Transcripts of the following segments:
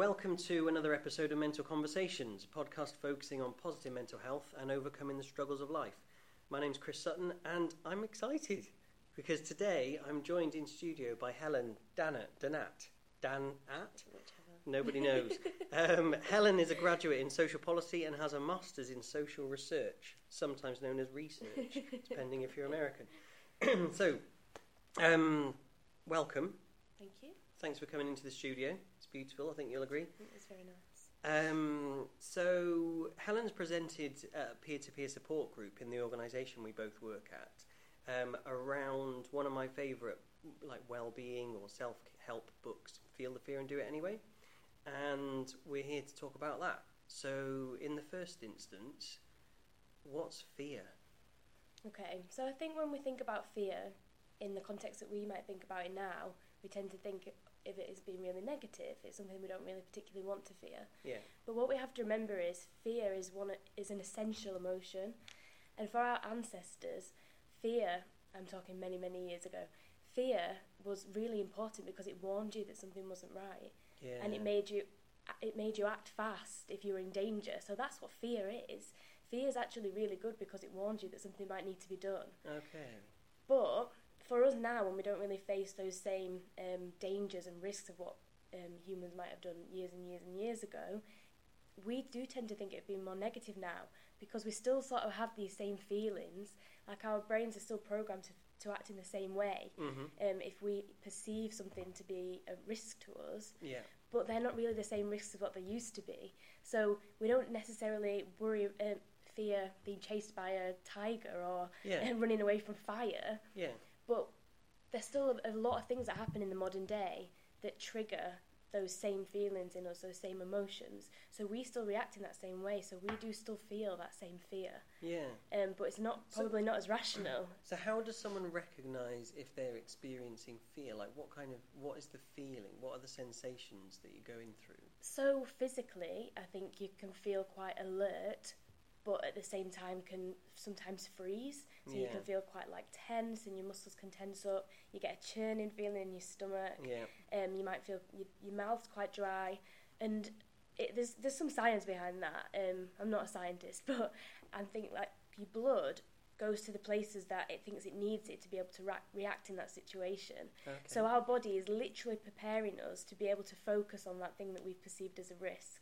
welcome to another episode of Mental Conversations, a podcast focusing on positive mental health and overcoming the struggles of life. My name's Chris Sutton, and I'm excited because today I'm joined in studio by Helen Danat, Danat, Dan at. Nobody knows. um, Helen is a graduate in social policy and has a master's in social research, sometimes known as research, depending if you're American. so, um, welcome. Thank you. Thanks for coming into the studio. Beautiful. I think you'll agree. It was very nice. Um, so Helen's presented a peer-to-peer support group in the organisation we both work at um, around one of my favourite like well-being or self-help books, Feel the Fear and Do It Anyway. And we're here to talk about that. So in the first instance, what's fear? Okay, so I think when we think about fear in the context that we might think about it now, we tend to think if it is being really negative, it's something we don't really particularly want to fear. Yeah. But what we have to remember is fear is one is an essential emotion, and for our ancestors, fear. I'm talking many many years ago. Fear was really important because it warned you that something wasn't right, Yeah. and it made you it made you act fast if you were in danger. So that's what fear is. Fear is actually really good because it warns you that something might need to be done. Okay. But for us now, when we don't really face those same um, dangers and risks of what um, humans might have done years and years and years ago, we do tend to think it'd be more negative now because we still sort of have these same feelings. Like our brains are still programmed to, to act in the same way. Mm-hmm. Um, if we perceive something to be a risk to us, Yeah. but they're not really the same risks as what they used to be. So we don't necessarily worry, uh, fear being chased by a tiger or Yeah. running away from fire. Yeah. But there's still a, a lot of things that happen in the modern day that trigger those same feelings in us, those same emotions. So we still react in that same way. So we do still feel that same fear. Yeah. Um, but it's not So- probably not as rational. So how does someone recognise if they're experiencing fear? Like what kind of what is the feeling? What are the sensations that you're going through? So physically, I think you can feel quite alert, but at the same time can sometimes freeze. So you can feel quite like tense, and your muscles can tense up. You get a churning feeling in your stomach. Yeah. Um, you might feel your, your mouth's quite dry, and it, there's there's some science behind that. Um, I'm not a scientist, but I think like your blood goes to the places that it thinks it needs it to be able to ra- react in that situation. Okay. So our body is literally preparing us to be able to focus on that thing that we've perceived as a risk.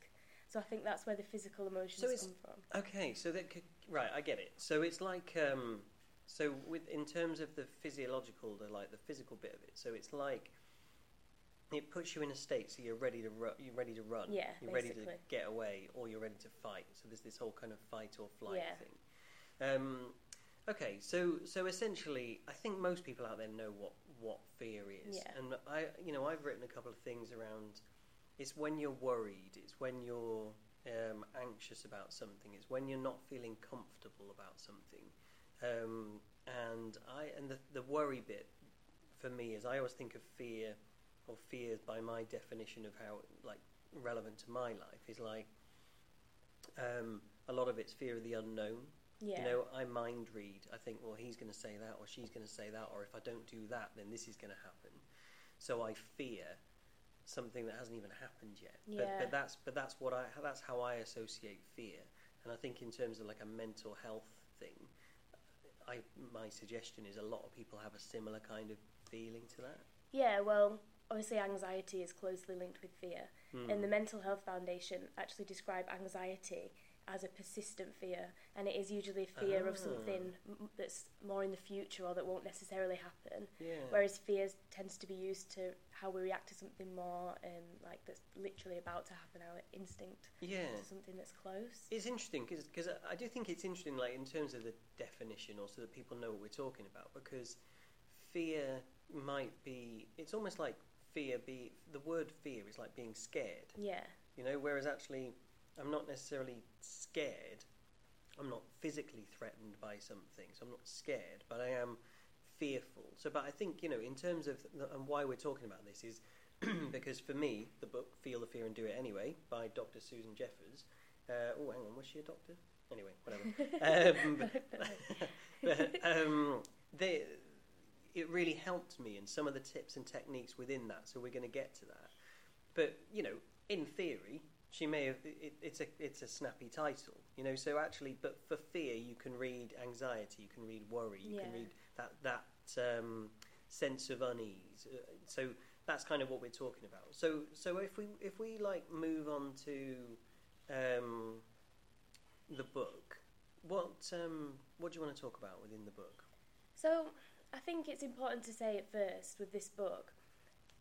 So I think that's where the physical emotions So come from. Okay, so that could, right, I get it. So it's like um, so with in terms of the physiological, the like the physical bit of it. So it's like it puts you in a state so you're ready to ru- you're ready to run. Yeah, you're ready to get away, or you're ready to fight. So there's this whole kind of fight or flight Yeah. thing. Um, okay, so so essentially, I think most people out there know what what fear is, Yeah. and I you know I've written a couple of things around. It's when you're worried. It's when you're um, anxious about something. It's when you're not feeling comfortable about something. Um, and I and the the worry bit for me is I always think of fear or fears by my definition of how like relevant to my life is like um, a lot of it's fear of the unknown. Yeah. You know, I mind read. I think, well, he's going to say that, or she's going to say that, or if I don't do that, then this is going to happen. So I fear something that hasn't even happened yet. But, Yeah. but that's but that's what I that's how I associate fear. And I think in terms of like a mental health thing, I my suggestion is a lot of people have a similar kind of feeling to that. Yeah, well, obviously anxiety is closely linked with fear. Hmm. And the Mental Health Foundation actually describe anxiety as a persistent fear, and it is usually a fear of Ah. something m- that's more in the future or that won't necessarily happen. Yeah. Whereas fear tends to be used to how we react to something more, um, like that's literally about to happen, our instinct yeah. to something that's close. It's interesting because I do think it's interesting, like in terms of the definition, or so that people know what we're talking about. Because fear might be, it's almost like fear be the word fear is like being scared, Yeah, you know. Whereas actually, I'm not necessarily scared. I'm not physically threatened by something, so I'm not scared, but I am fearful. So, but I think you know, in terms of the, and why we're talking about this is because for me, the book "Feel the Fear and Do It Anyway" by Dr. Susan Jeffers. Uh, oh, hang on, was she a doctor? Anyway, whatever. um, but, um, they, it really helped me, and some of the tips and techniques within that. So we're going to get to that. But you know, in theory, she may have. It, it's a it's a snappy title, you know. So actually, but for fear, you can read anxiety, you can read worry, you can read that that um, sense of unease. Uh, So that's kind of what we're talking about. So so if we if we like move on to um, the book, what um, what do you want to talk about within the book? So I think it's important to say at first with this book,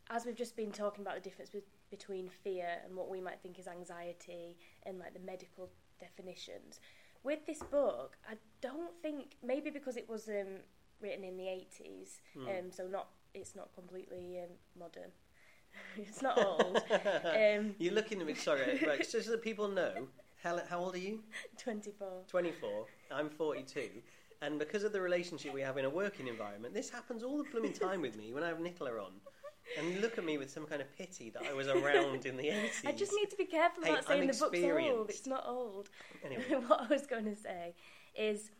as we've just been talking about the difference between fear and what we might think is anxiety and like the medical definitions. With this book, I don't think maybe because it was um, written in the 80s, Hmm. um, so not it's not completely um, modern. it's not old. um, You're looking at me. Sorry, right, just so that people know. How, how old are you? 24. 24. I'm 42. And because of the relationship we have in a working environment, this happens all the blooming time with me when I have Nicola on. And look at me with some kind of pity that I was around in the 80s. I just need to be careful Hey, about saying the book's old. It's not old. Anyway, what I was going to say is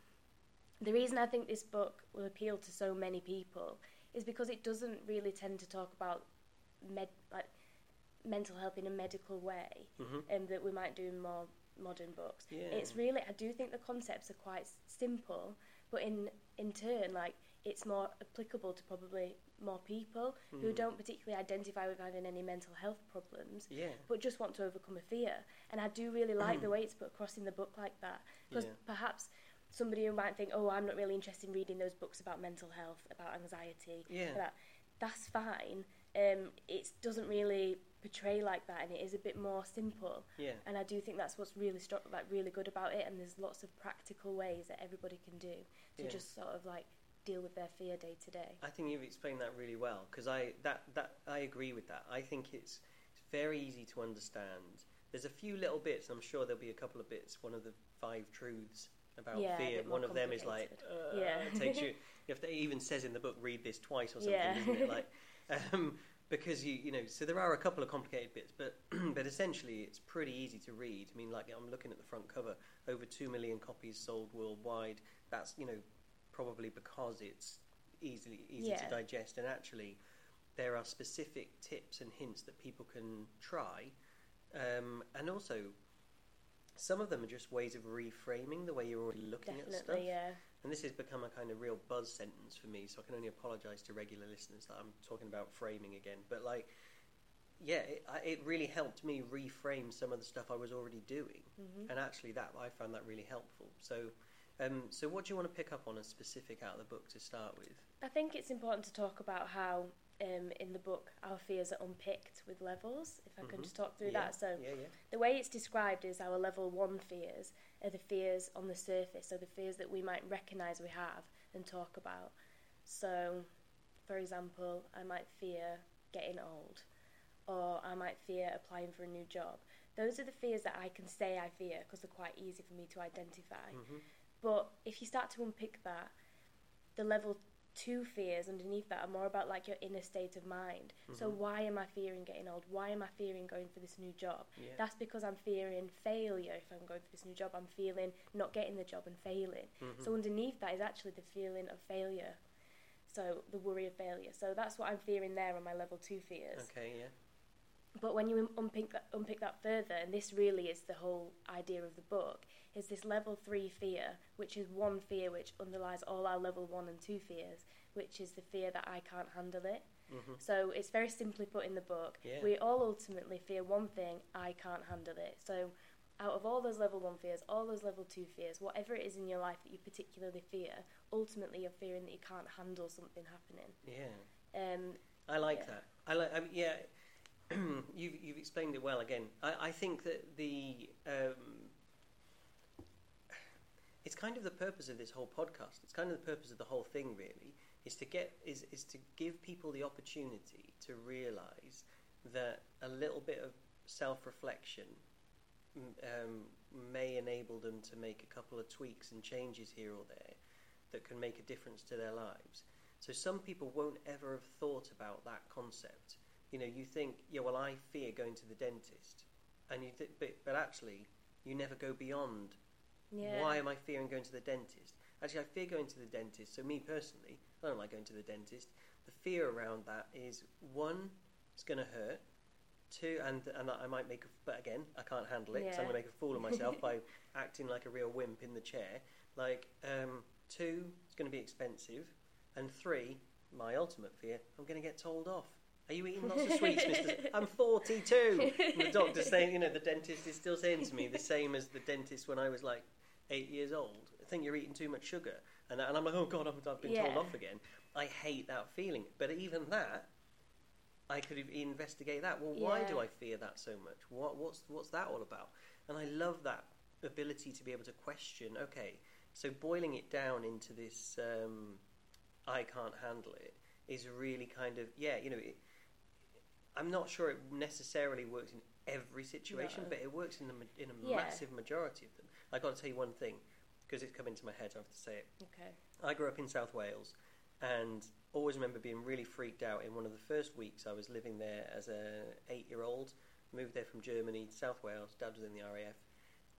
the reason I think this book will appeal to so many people is because it doesn't really tend to talk about med like mental health in a medical way, Mhm. and that we might do in more modern books. Yeah. It's really I do think the concepts are quite s- simple, but in in turn like it's more applicable to probably more people who Mm. don't particularly identify with having any mental health problems yeah. but just want to overcome a fear. And I do really like the way it's put across in the book like that. Because Yeah. perhaps somebody who might think, oh, I'm not really interested in reading those books about mental health, about anxiety, Yeah. that, that's fine. Um, it doesn't really portray like that, and it is a bit more simple. Yeah. And I do think that's what's really struck, like really good about it. And there's lots of practical ways that everybody can do to Yeah. just sort of like deal with their fear day to day. I think you've explained that really well because I that that I agree with that. I think it's it's very easy to understand. There's a few little bits. I'm sure there'll be a couple of bits. One of the five truths about Yeah, fear. One of them is like, uh, Yeah. it takes you. If they even says in the book, read this twice or something, Yeah. isn't it? Like, um, because you you know, so there are a couple of complicated bits, but but essentially it's pretty easy to read. I mean, like I'm looking at the front cover, over two million copies sold worldwide. That's you know probably because it's easily easy to digest, and actually there are specific tips and hints that people can try, um, and also some of them are just ways of reframing the way you're already looking at stuff. Yeah. And this has become a kind of real buzz sentence for me, so I can only apologise to regular listeners that I'm talking about framing again. But like, yeah, it, it really helped me reframe some of the stuff I was already doing, hmm and actually that I found that really helpful. So, um, so what do you want to pick up on as specific out of the book to start with? I think it's important to talk about how um, in the book our fears are unpicked with levels. If I can Mhm. just talk through yeah, that. So yeah, yeah, the way it's described is our level one fears are the fears on the surface, so the fears that we might recognise we have and talk about. So, for example, I might fear getting old, or I might fear applying for a new job. Those are the fears that I can say I fear because they're quite easy for me to identify. hmm But if you start to unpick that, the level two fears underneath that are more about like your inner state of mind. So Mhm. why am I fearing getting old? Why am I fearing going for this new job? yeah, That's because I'm fearing failure. If I'm going for this new job, I'm feeling not getting the job and failing. Mhm. So underneath that is actually the feeling of failure. So the worry of failure. So that's what I'm fearing there on my level two fears. okay, yeah, But when you unpick that, unpick that further, and this really is the whole idea of the book, is this level three fear, which is one fear which underlies all our level one and two fears, which is the fear that I can't handle it. hmm So it's very simply put in the book. Yeah. We all ultimately fear one thing, I can't handle it. So out of all those level one fears, all those level two fears, whatever it is in your life that you particularly fear, ultimately you're fearing that you can't handle something happening. yeah. Um, I like Yeah. that. I like. I mean, yeah, explained it well. Again, I, I think that the um, it's kind of the purpose of this whole podcast. It's kind of the purpose of the whole thing, really, is to get is is to give people the opportunity to realise that a little bit of self reflection um, may enable them to make a couple of tweaks and changes here or there that can make a difference to their lives. So some people won't ever have thought about that concept. You know, you think, yeah, well, I fear going to the dentist, and you, th- but, but actually, you never go beyond. yeah. Why am I fearing going to the dentist? Actually, I fear going to the dentist. So me personally, I don't like going to the dentist. The fear around that is one, it's going to hurt. two, and and I might make, a, but again, I can't handle it. 'cause I'm gonna make a fool of myself by acting like a real wimp in the chair. Like, um, two, it's gonna be expensive, and three, my ultimate fear, I'm gonna get told off. Are you eating lots of sweets, Mister? I'm 42. And the doctor's saying, you know, the dentist is still saying to me the same as the dentist when I was like eight years old. I think you're eating too much sugar, and, and I'm like, oh god, I've, I've been told off again. I hate that feeling. But even that, I could investigate that. Well, why do I fear that so much? What, what's what's that all about? And I love that ability to be able to question. Okay, so boiling it down into this, um, I can't handle it, is really kind of yeah. You know, it, I'm not sure it necessarily works in every situation, No. but it works in the ma- in a Yeah. massive majority of them. I got to tell you one thing because it's come into my head. I have to say it. Okay. I grew up in South Wales and always remember being really freaked out in one of the first weeks I was living there as a eight year old. Moved there from Germany to South Wales. Dad was in the RAF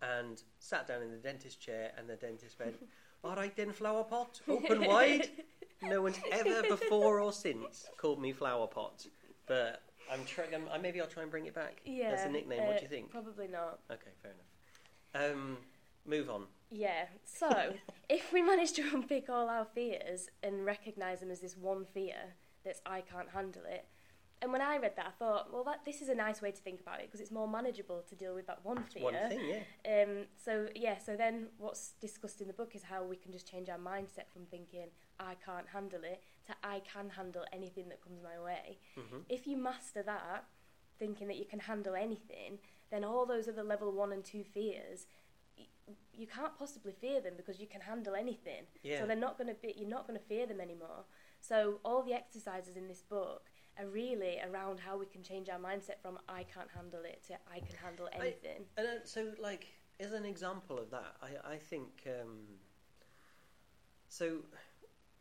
and sat down in the dentist chair and the dentist went, All right then, flower pot, open wide. No one's ever before or since called me flower pot. But I'm trying, I'm, maybe I'll try and bring it back Yeah. as a nickname. what uh, do you think? Probably not. Okay, fair enough. Um, move on. Yeah. So, if we manage to unpick all our fears and recognise them as this one fear that's I can't handle it, and when I read that, I thought, well, that this is a nice way to think about it because it's more manageable to deal with that one fear. one thing, yeah. Um, so yeah, so then what's discussed in the book is how we can just change our mindset from thinking I can't handle it to I can handle anything that comes my way. hmm If you master that, thinking that you can handle anything, then all those other level one and two fears, y- you can't possibly fear them because you can handle anything. Yeah. So they're not going to be. You're not going to fear them anymore. So all the exercises in this book are really around how we can change our mindset from I can't handle it to I can handle I- anything. And uh, so, like, as an example of that, I, I think um, so.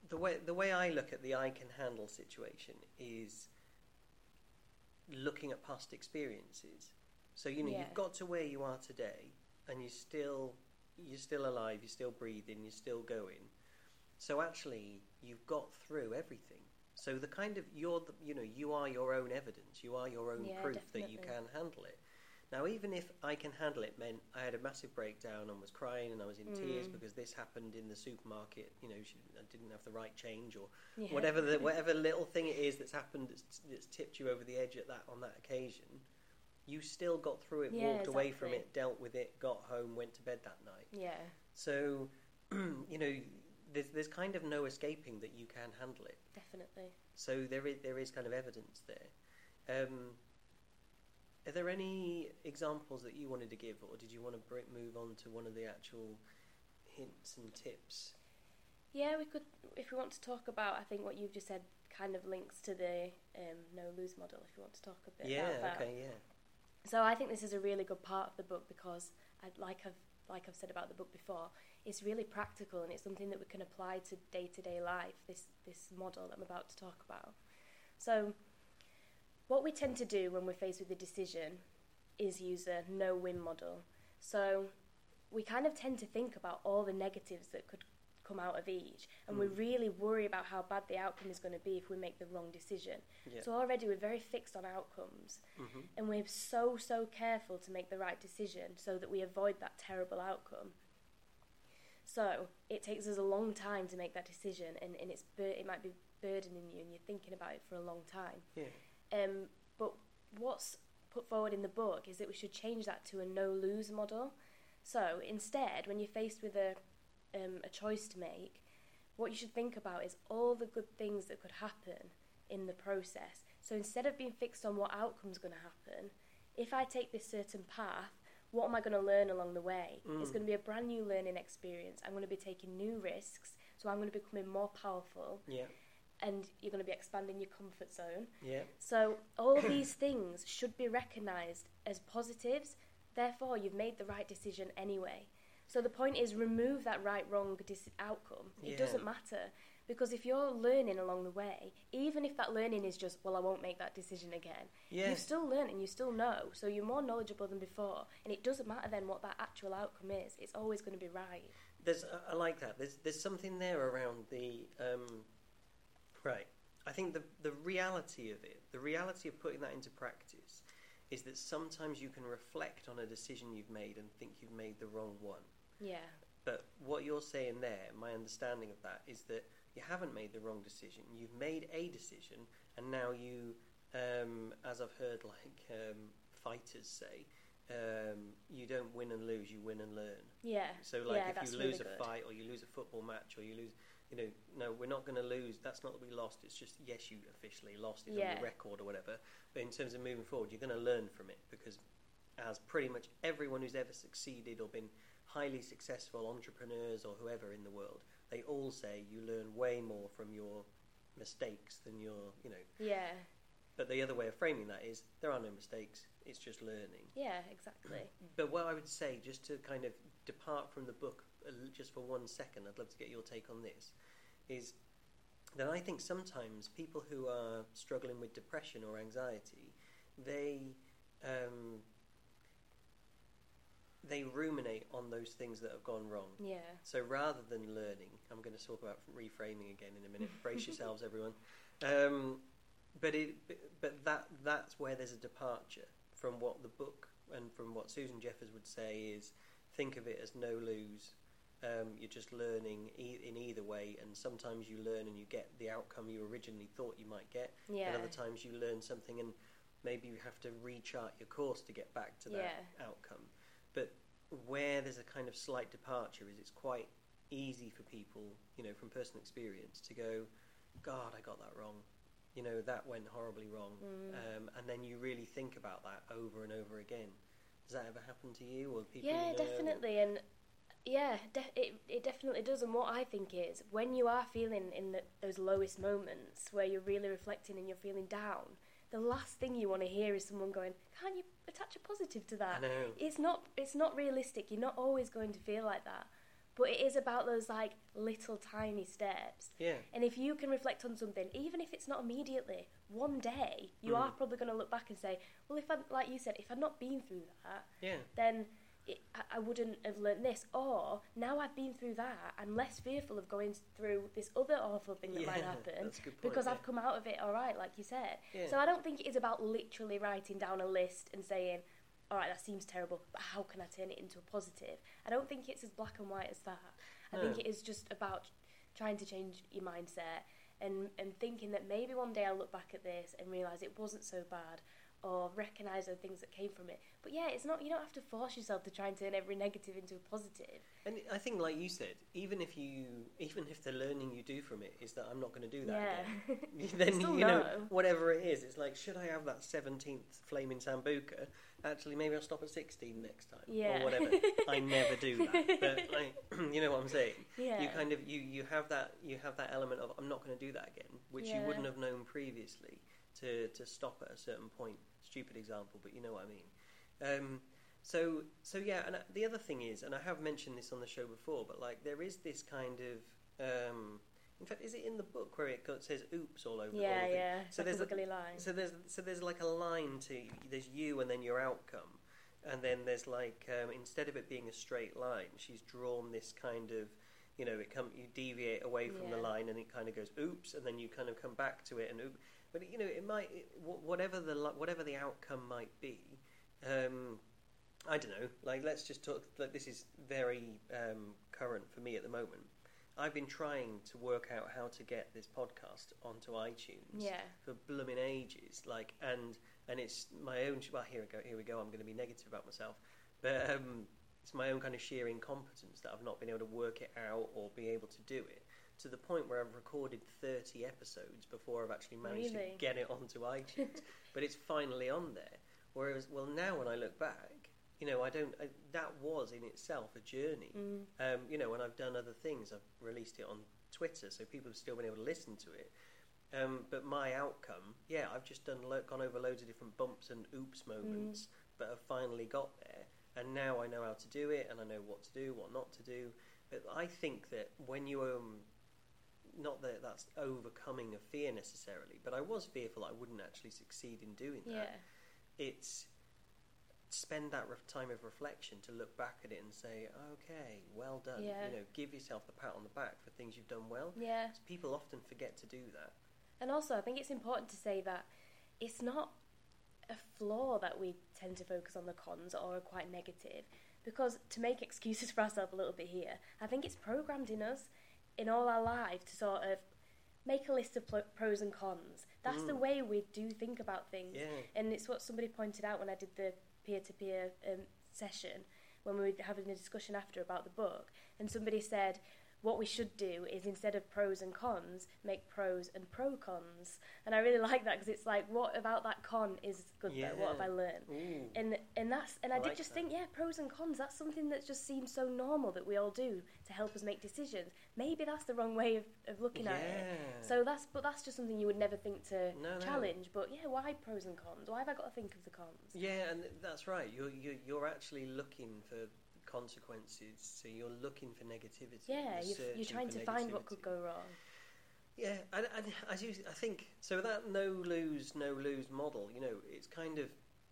The way the way I look at the I can handle situation is looking at past experiences. So you know Yeah. you've got to where you are today, and you still you're still alive, you're still breathing, you're still going. So actually, you've got through everything. So the kind of you're the, you know you are your own evidence, you are your own Yeah, proof that you can handle it. Now, even if I can handle it meant I had a massive breakdown and was crying and I was in tears Mm. because this happened in the supermarket, you know, she, I didn't have the right change or Yeah. whatever the whatever little thing it is that's happened that's, that's tipped you over the edge at that on that occasion, you still got through it, Yeah, walked away from it, dealt with it, got home, went to bed that night. Yeah. So, you know, there's there's kind of no escaping that you can handle it. Definitely. So there is there is kind of evidence there. Um, are there any examples that you wanted to give, or did you want to br- move on to one of the actual hints and tips? Yeah, we could, if we want to talk about, I think what you've just said kind of links to the um, no lose model. If you want to talk a bit yeah. about that. Okay. Yeah. So I think this is a really good part of the book because, I, like I've like I've said about the book before, it's really practical and it's something that we can apply to day to day life. This this model that I'm about to talk about. So, what we tend to do when we're faced with a decision is use a no win model. So, we kind of tend to think about all the negatives that could come out of each, and we Mm. really worry about how bad the outcome is going to be if we make the wrong decision. Yeah. So already we're very fixed on outcomes hmm and we're so so careful to make the right decision so that we avoid that terrible outcome so it takes us a long time to make that decision and, and it's bur- it might be burdening you and you're thinking about it for a long time Yeah. Um, but what's put forward in the book is that we should change that to a no lose model so instead when you're faced with a, um, a choice to make what you should think about is all the good things that could happen in the process. So instead of being fixed on what outcome's going to happen, if I take this certain path, what am I going to learn along the way? It's Mm. going to be a brand new learning experience. I'm going to be taking new risks, so I'm going to be becoming more powerful, Yeah. And you're going to be expanding your comfort zone. Yeah. So all these things should be recognised as positives. Therefore, you've made the right decision anyway. So the point is, remove that right wrong dis- outcome. It Yeah. doesn't matter because if you're learning along the way, even if that learning is just, well, I won't make that decision again, Yeah. you've still learned and you still know. So you're more knowledgeable than before, and it doesn't matter then what that actual outcome is. It's always going to be right. There's, I I like that. There's, there's something there around the, um, right. I think the the reality of it, the reality of putting that into practice, is that sometimes you can reflect on a decision you've made and think you've made the wrong one. Yeah. But what you're saying there, my understanding of that is that you haven't made the wrong decision. You've made a decision, and now you, um, as I've heard like um, fighters say, um, you don't win and lose, you win and learn. Yeah. So, like, yeah, if you lose really a good. fight or you lose a football match or you lose, you know, no, we're not going to lose. That's not that we lost. It's just yes, you officially lost it on the record or whatever. But in terms of moving forward, you're going to learn from it because, as pretty much everyone who's ever succeeded or been highly successful entrepreneurs or whoever in the world, they all say you learn way more from your mistakes than your, you know. Yeah. But the other way of framing that is there are no mistakes. It's just learning. Yeah, exactly. But what I would say, just to kind of depart from the book just for one second, I'd love to get your take on this, is that I think sometimes people who are struggling with depression or anxiety, they um, they ruminate on those things that have gone wrong. Yeah. So rather than learning, I'm going to talk about reframing again in a minute. Brace yourselves, everyone. Um, but it, but that that's where there's a departure from what the book and from what Susan Jeffers would say is think of it as no lose. Um, you're just learning e- in either way, and sometimes you learn and you get the outcome you originally thought you might get, Yeah. and other times you learn something and maybe you have to rechart your course to get back to that Yeah. outcome. But where there's a kind of slight departure is it's quite easy for people, you know, from personal experience to go, God, I got that wrong. You know, that went horribly wrong. Mm. Um, and then you really think about that over and over again. Does that ever happen to you or people? Yeah, you know? definitely, and yeah, de- it it definitely does. And what I think is, when you are feeling in the, those lowest moments where you're really reflecting and you're feeling down, the last thing you want to hear is someone going, "Can't you attach a positive to I that?" know. It's not it's not realistic. You're not always going to feel like that, but it is about those like little tiny steps. Yeah. And if you can reflect on something, even if it's not immediately, one day you Mm. are probably going to look back and say, "Well, if I like you said, if I'd not been through that." Yeah. then it, I, I wouldn't have learnt this. Or now I've been through that, I'm less fearful of going through this other awful thing that might happen that's a good point, because yeah. I've come out of it all right, like you said. Yeah. So I don't think it is about literally writing down a list and saying, all right, that seems terrible, but how can I turn it into a positive? I don't think it's as black and white as that. I think it is just about trying to change your mindset and, and thinking that maybe one day I'll look back at this and realise it wasn't so bad or recognise the things that came from it. But yeah, it's not, you don't have to force yourself to try and turn every negative into a positive. And I think, like you said, even if you, even if the learning you do from it is that I'm not going to do that yeah. again, then you know no. whatever it is, it's like should I have that seventeenth flaming sambuca? Actually, maybe I'll stop at sixteen next time, Yeah. or whatever. I never do that, but like, you know what I'm saying. yeah. You kind of you you have that you have that element of I'm not going to do that again, which you wouldn't have known previously to to stop at a certain point. Stupid example, but you know what I mean. Um, so so yeah, and uh, the other thing is, and I have mentioned this on the show before, but like there is this kind of, um, in fact, is it in the book where it says "oops" all over? all yeah, it? yeah. So So there's like a- a wiggly line. So there's so there's like a line to there's you and then your outcome, and then there's like um, instead of it being a straight line, she's drawn this kind of, you know, it come you deviate away from the line and it kind of goes oops, and then you kind of come back to it and oop. But you know, it might it, whatever the whatever the outcome might be. Um, I don't know. Like, let's just talk. Like, this is very um, current for me at the moment. I've been trying to work out how to get this podcast onto iTunes yeah. for blooming ages. Like, and and it's my own. Well, here we go. Here we go. I'm going to be negative about myself, but um, it's my own kind of sheer incompetence that I've not been able to work it out or be able to do it to the point where I've recorded 30 episodes before I've actually managed Really? to get it onto iTunes. but it's finally on there. Whereas, well, now when I look back, you know, I don't. I, that was in itself a journey. Mm. Um, you know, when I've done other things, I've released it on Twitter, so people have still been able to listen to it. Um, but my outcome, yeah, I've just done lo- gone over loads of different bumps and oops moments, but I've finally got there, and now I know how to do it, and I know what to do, what not to do. But I think that when you um, not that that's overcoming a fear necessarily, but I was fearful I wouldn't actually succeed in doing that Yeah. it's spend that ref- time of reflection to look back at it and say, okay, well done. Yeah. You know, give yourself the pat on the back for things you've done well. Yeah. People often forget to do that. And also, I think it's important to say that it's not a flaw that we tend to focus on the cons or are quite negative. Because to make excuses for ourselves a little bit here, I think it's programmed in us in all our life to sort of make a list of pl- pros and cons. That's the Mm. way we do think about things. Yeah. And it's what somebody pointed out when I did the peer to peer session when we were having a discussion after about the book. And somebody said, what we should do is instead of pros and cons, make pros and pro cons. And I really like that because it's like, what about that con is good though? What have I learned? Ooh. And and that's and I, I did like just that. think, yeah, pros and cons. That's something that just seems so normal that we all do to help us make decisions. Maybe that's the wrong way of, of looking at it. Yeah. So that's but that's just something you would never think to No, no. challenge. But yeah, why pros and cons? Why have I got to think of the cons? Yeah, and that's right. You're, you're you're actually looking for consequences. So you're looking for negativity. Yeah, you're, you're trying to find what could go wrong. Yeah, I, I, I, do, I think so. That no lose, no lose model, you know, it's kind of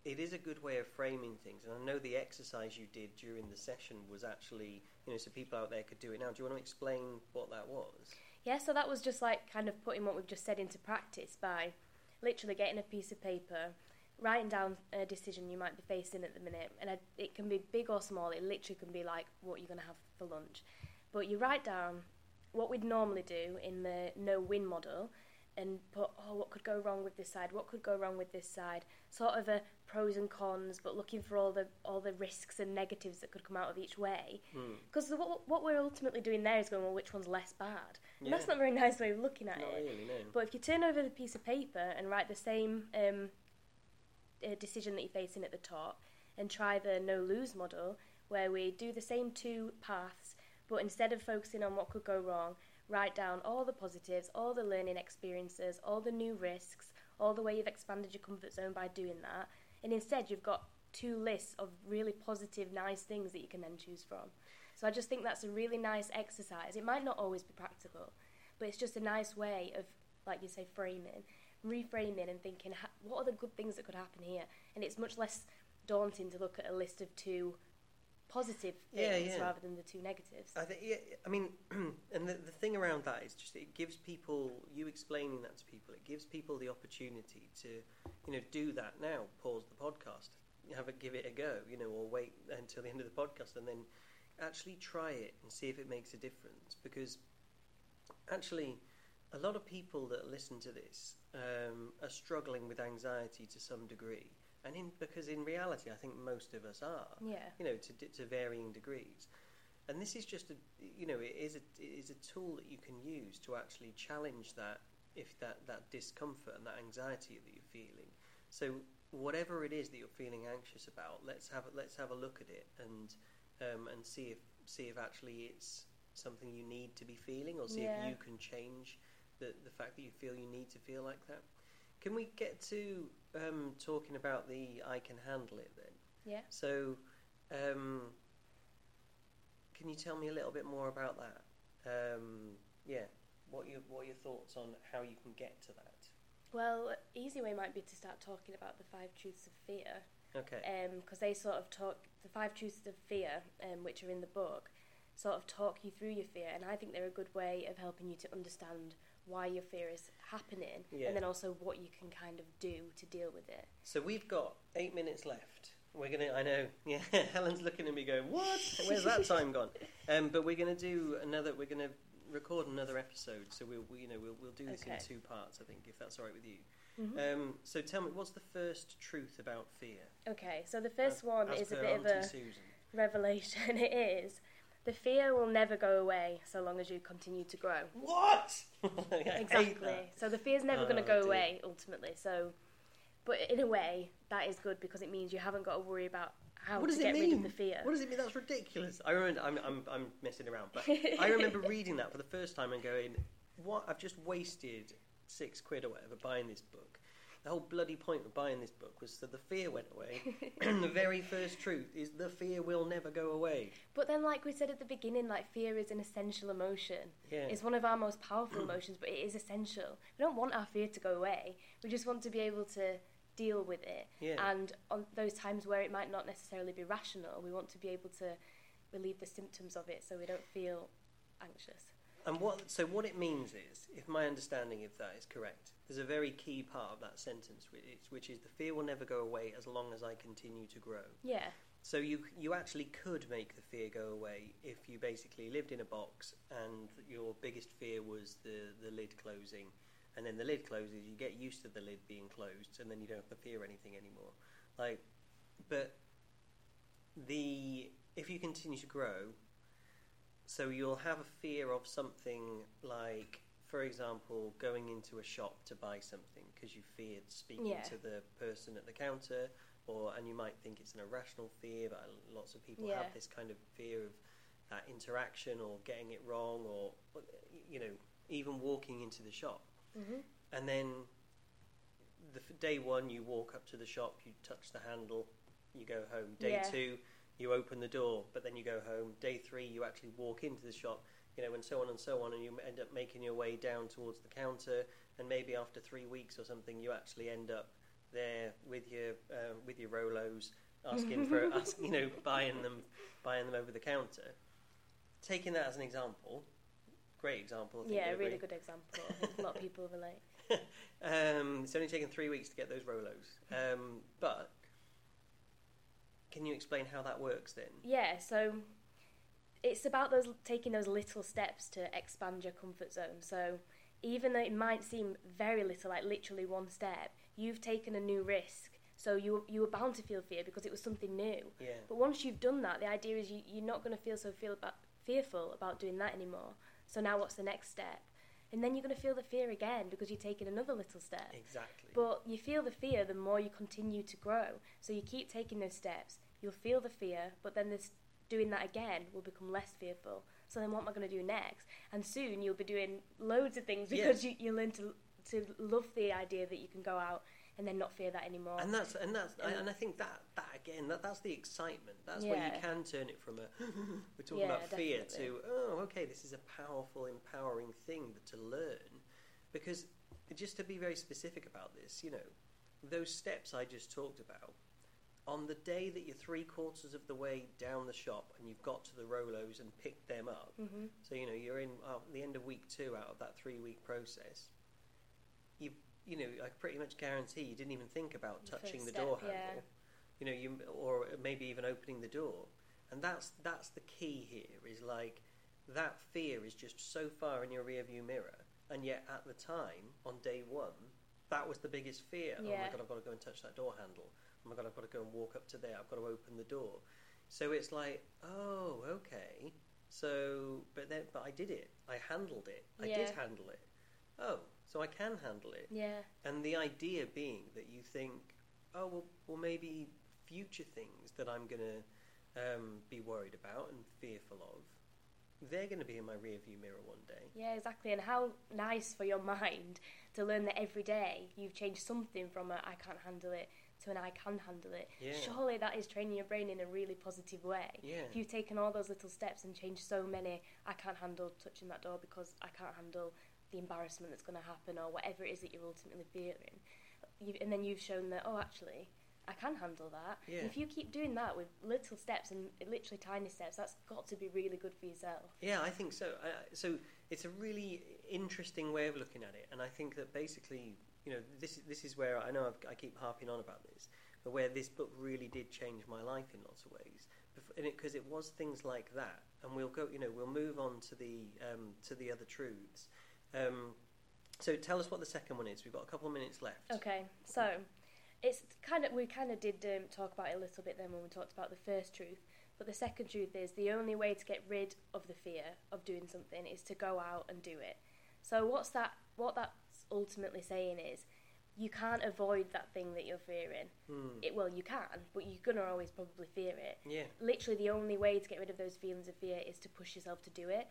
it is a good way of framing things. And I know the exercise you did during the session was actually, you know, so people out there could do it now. Do you want to explain what that was? Yeah, so that was just like kind of putting what we've just said into practice by literally getting a piece of paper, writing down a decision you might be facing at the minute, and I, it can be big or small. It literally can be like what you're going to have for lunch, but you write down what we'd normally do in the no-win model, and put oh what could go wrong with this side, what could go wrong with this side, sort of a pros and cons, but looking for all the all the risks and negatives that could come out of each way. Hmm. Because what, what we're ultimately doing there is going, well, which one's less bad? And that's not a very nice way of looking at Not it. really, no. But if you turn over the piece of paper and write the same um, uh, decision that you're facing at the top and try the no lose model, where we do the same two paths, but instead of focusing on what could go wrong, write down all the positives, all the learning experiences, all the new risks, all the way you've expanded your comfort zone by doing that. And instead, you've got two lists of really positive, nice things that you can then choose from. So I just think that's a really nice exercise. It might not always be practical, but it's just a nice way of, like you say, framing, reframing, and thinking, what are the good things that could happen here? And it's much less daunting to look at a list of two positive Yeah, things yeah. rather than the two negatives. I think, yeah, I mean, and the, the thing around that is just it gives people, you explaining that to people, it gives people the opportunity to, you know, do that now, pause the podcast, have it, give it a go, you know, or wait until the end of the podcast and then actually try it and see if it makes a difference. Because actually, a lot of people that listen to this um, are struggling with anxiety to some degree. And in, because in reality, I think most of us are yeah. you know, to, to varying degrees. And this is just a, you know, it is a, it is a tool that you can use to actually challenge that, if that, that discomfort and that anxiety that you're feeling. So whatever it is that you're feeling anxious about, let's have a, let's have a look at it and um, and see if see if actually it's something you need to be feeling, or see Yeah. if you can change the the fact that you feel you need to feel like that. Can we get to um, talking about the I can handle it then? Yeah. So, um, can you tell me a little bit more about that? Um, yeah, what your what are your thoughts on how you can get to that? Well, easy way might be to start talking about the five truths of fear. Okay. because they sort of talk the five truths of fear, um, which are in the book, sort of talk you through your fear, and I think they're a good way of helping you to understand why your fear is happening, Yeah. and then also what you can kind of do to deal with it. So we've got eight minutes left. We're gonna. I know. Yeah. Helen's looking at me, going, "What? Where's that time gone?" Um, but we're gonna do another. We're gonna record another episode. So we'll, we, you know, we'll we'll do this Okay. in two parts. I think, if that's all right with you. Mhm. Um, so tell me, what's the first truth about fear? Okay, so the first As- one as is a bit of a Susan. revelation. It is the fear will never go away so long as you continue to grow. What? Exactly. So the fear's never going Oh, to go dear. away ultimately. So, but in a way, that is good because it means you haven't got to worry about how What to does get it rid mean? of the fear. What does it mean? That's ridiculous. I remember. I'm, I'm, I'm messing around, but I remember reading that for the first time and going, "What? I've just wasted six quid or whatever buying this book." The whole bloody point of buying this book was so the fear went away. and the very first truth is the fear will never go away. But then, like we said at the beginning, like fear is an essential emotion. Yeah. It's one of our most powerful emotions, but it is essential. We don't want our fear to go away. We just want to be able to deal with it. Yeah. And on those times where it might not necessarily be rational, we want to be able to relieve the symptoms of it so we don't feel anxious. And what? So what it means is, if my understanding of that is correct, there's a very key part of that sentence, which is, which is the fear will never go away as long as I continue to grow. Yeah. So you you actually could make the fear go away if you basically lived in a box and your biggest fear was the the lid closing, and then the lid closes, you get used to the lid being closed, and then you don't have to fear anything anymore. Like, but the if you continue to grow, so you'll have a fear of something like, for example, going into a shop to buy something because you feared speaking Yeah. to the person at the counter, or and you might think it's an irrational fear, but lots of people Yeah. have this kind of fear of that interaction or getting it wrong, or you know, even walking into the shop, hmm and then the f- day one you walk up to the shop, you touch the handle, you go home. Day Yeah. two, you open the door, but then you go home. Day three, you actually walk into the shop, you know, and so on and so on, and you end up making your way down towards the counter, and maybe after three weeks or something, you actually end up there with your uh, with your Rolos, asking for, ask, you know, buying them, buying them over the counter. Taking that as an example, great example. Yeah, a really agree. good example. A lot of people relate. um, it's only taken three weeks to get those Rolos, um, but can you explain how that works then? Yeah, so it's about those taking those little steps to expand your comfort zone. So even though it might seem very little, like literally one step, you've taken a new risk. So you you were bound to feel fear because it was something new. Yeah, But once you've done that, the idea is you, you're not going to feel so feel about, fearful about doing that anymore. So now what's the next step? And then you're going to feel the fear again because you're taking another little step. exactly. But you feel the fear the more you continue to grow. So you keep taking those steps. You'll feel the fear, but then this doing that again will become less fearful. So then what am I going to do next? And soon you'll be doing loads of things Yeah. because you, you learn to to love the idea that you can go out and then not fear that anymore. and that's and that's And- and I think that that again that that's the excitement. That's where you can turn it from a we're talking Yeah, about fear definitely. to oh okay this is a powerful empowering thing to learn because just to be very specific about this, you know, those steps I just talked about. On the day that you're three quarters of the way down the shop and you've got to the Rolos and picked them up, hmm So you know you're in uh, the end of week two out of that three week process. You you know I pretty much guarantee you didn't even think about touching the door handle. yeah. You know you or maybe even opening the door, and that's that's the key here. Is like that fear is just so far in your rearview mirror, and yet at the time on day one, that was the biggest fear. Oh my god, I've got to go and touch that door handle. Oh my god, I've got to go and walk up to there. I've got to open the door. So it's like, oh, okay. So, but then, but I did it. I handled it. I did handle it. Oh, so I can handle it. Yeah. And the idea being that you think, oh, well, well maybe future things that I'm going to um, be worried about and fearful of, they're going to be in my rearview mirror one day. Yeah, exactly. And how nice for your mind to learn that every day you've changed something from a I can't handle it to an I can handle it. Yeah. Surely that is training your brain in a really positive way. Yeah. If you've taken all those little steps and changed so many, I can't handle touching that door because I can't handle the embarrassment that's going to happen or whatever it is that you're ultimately fearing. You've, and then you've shown that, oh, actually, I can handle that. Yeah. If you keep doing that with little steps and literally tiny steps, that's got to be really good for yourself. Yeah, I think so. Uh, so it's a really interesting way of looking at it, and I think that basically, you know, this this is where I know I've, I keep harping on about this, but where this book really did change my life in lots of ways, because it, was things like that, and we'll go, you know, we'll move on to the um, to the other truths. Um, so tell us what the second one is. We've got a couple of minutes left. Okay, so it's kind of we kind of did um, talk about it a little bit then when we talked about the first truth, but the second truth is the only way to get rid of the fear of doing something is to go out and do it. So what's that? What that's ultimately saying is, you can't avoid that thing that you're fearing. Hmm. It well, you can, but you're gonna always probably fear it. Yeah. Literally, the only way to get rid of those feelings of fear is to push yourself to do it.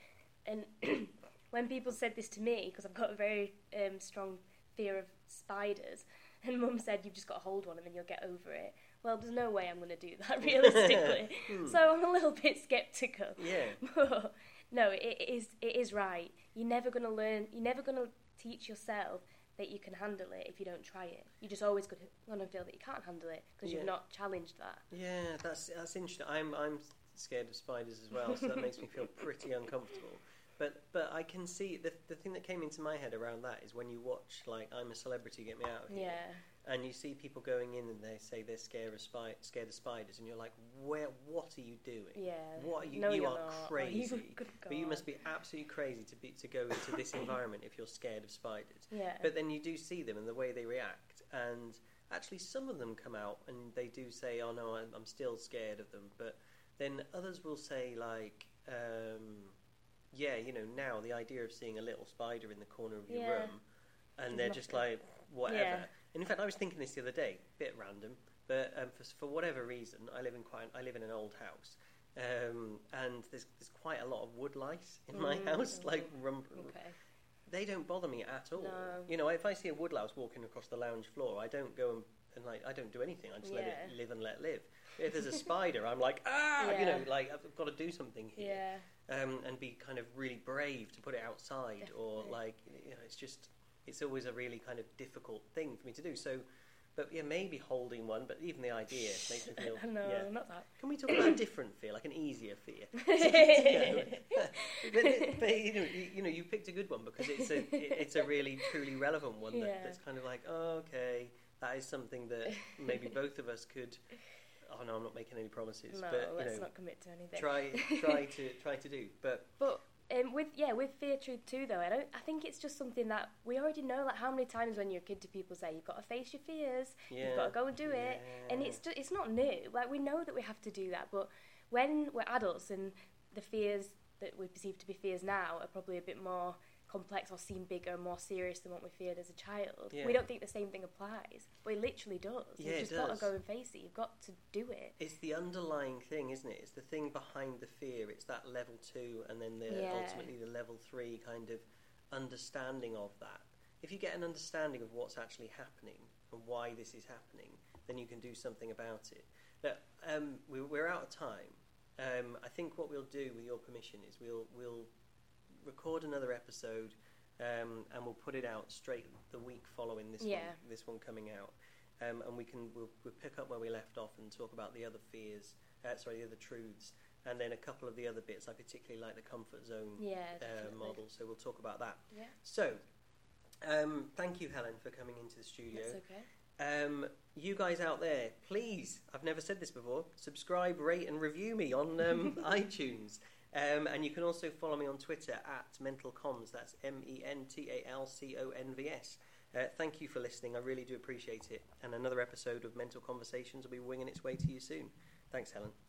And when people said this to me, because I've got a very um, strong fear of spiders, and Mum said you've just got to hold one and then you'll get over it. Well, there's no way I'm going to do that realistically. Hmm. so I'm a little bit skeptical. Yeah. But no, it is it is right. You're never going to learn. You're never going to teach yourself that you can handle it if you don't try it. You're just always going to feel that you can't handle it because Yeah. you've not challenged that. Yeah, that's that's interesting. I'm I'm scared of spiders as well, so that makes me feel pretty uncomfortable. But but I can see the the thing that came into my head around that is when you watch like I'm a celebrity, get me out of here, Yeah. And you see people going in and they say they're scared of spi- scared of spiders, and you're like, where? What are you doing? Yeah. What are you? No, you are not. You crazy. But you must be absolutely crazy to be to go into this environment if you're scared of spiders. Yeah. But then you do see them and the way they react, and actually some of them come out and they do say, "Oh no, I'm, I'm still scared of them." But then others will say like, um, "Yeah, you know, now the idea of seeing a little spider in the corner of your Yeah. room," and they're just like, "Whatever." Yeah. And in fact, I was thinking this the other day, bit random, but um, for for whatever reason, I live in quite I live in an old house. Um, and there's, there's quite a lot of wood lice in my Mm, house, like rum, Okay. they don't bother me at all. No. You know, if I see a woodlouse walking across the lounge floor, I don't go and, and like I don't do anything. I just let it live and let live. If there's a spider, I'm like ah, you know, like I've got to do something here, Yeah. um, and be kind of really brave to put it outside, or like you know, it's just it's always a really kind of difficult thing for me to do. So, but yeah, maybe holding one, but even the idea makes me feel. no, yeah. not that. Can we talk about a different fear, like an easier fear? but, but you know, you, you know, you picked a good one because it's a it's a really truly relevant one that, Yeah. that's kind of like, oh, okay, that is something that maybe both of us could. Oh no, I'm not making any promises, No, but you let's know, not commit to anything. try try to try to do. But But um, with yeah, with fear truth too, though, I don't. I think it's just something that we already know. Like how many times when you're a kid, do people say you've got to face your fears, yeah, you've got to go and do it, and it's just, it's not new. Like we know that we have to do that, but when we're adults and the fears that we perceive to be fears now are probably a bit more complex or seem bigger and more serious than what we feared as a child. Yeah. We don't think the same thing applies, but it literally does. Yeah, You've just got to go and face it. You've got to do it. It's the underlying thing, isn't it? It's the thing behind the fear. It's that level two, and then the Yeah. ultimately the level three kind of understanding of that. If you get an understanding of what's actually happening and why this is happening, then you can do something about it. But um, we, we're out of time. Um, I think what we'll do, with your permission, is we'll we'll record another episode, um, and we'll put it out straight the week following this Yeah. one, this one coming out um, and we can we'll, we'll pick up where we left off and talk about the other fears, uh, sorry, the other truths, and then a couple of the other bits. I particularly like the comfort zone Yeah, uh, model, so we'll talk about that. Yeah, So, um, thank you, Helen, for coming into the studio. that's okay. Um, you guys out there, please, I've never said this before, subscribe, rate, and review me on um, iTunes. Um, and you can also follow me on Twitter at Mental Convs. That's M E N T A L C O N V S. Uh, thank you for listening. I really do appreciate it. And another episode of Mental Conversations will be winging its way to you soon. Thanks, Helen.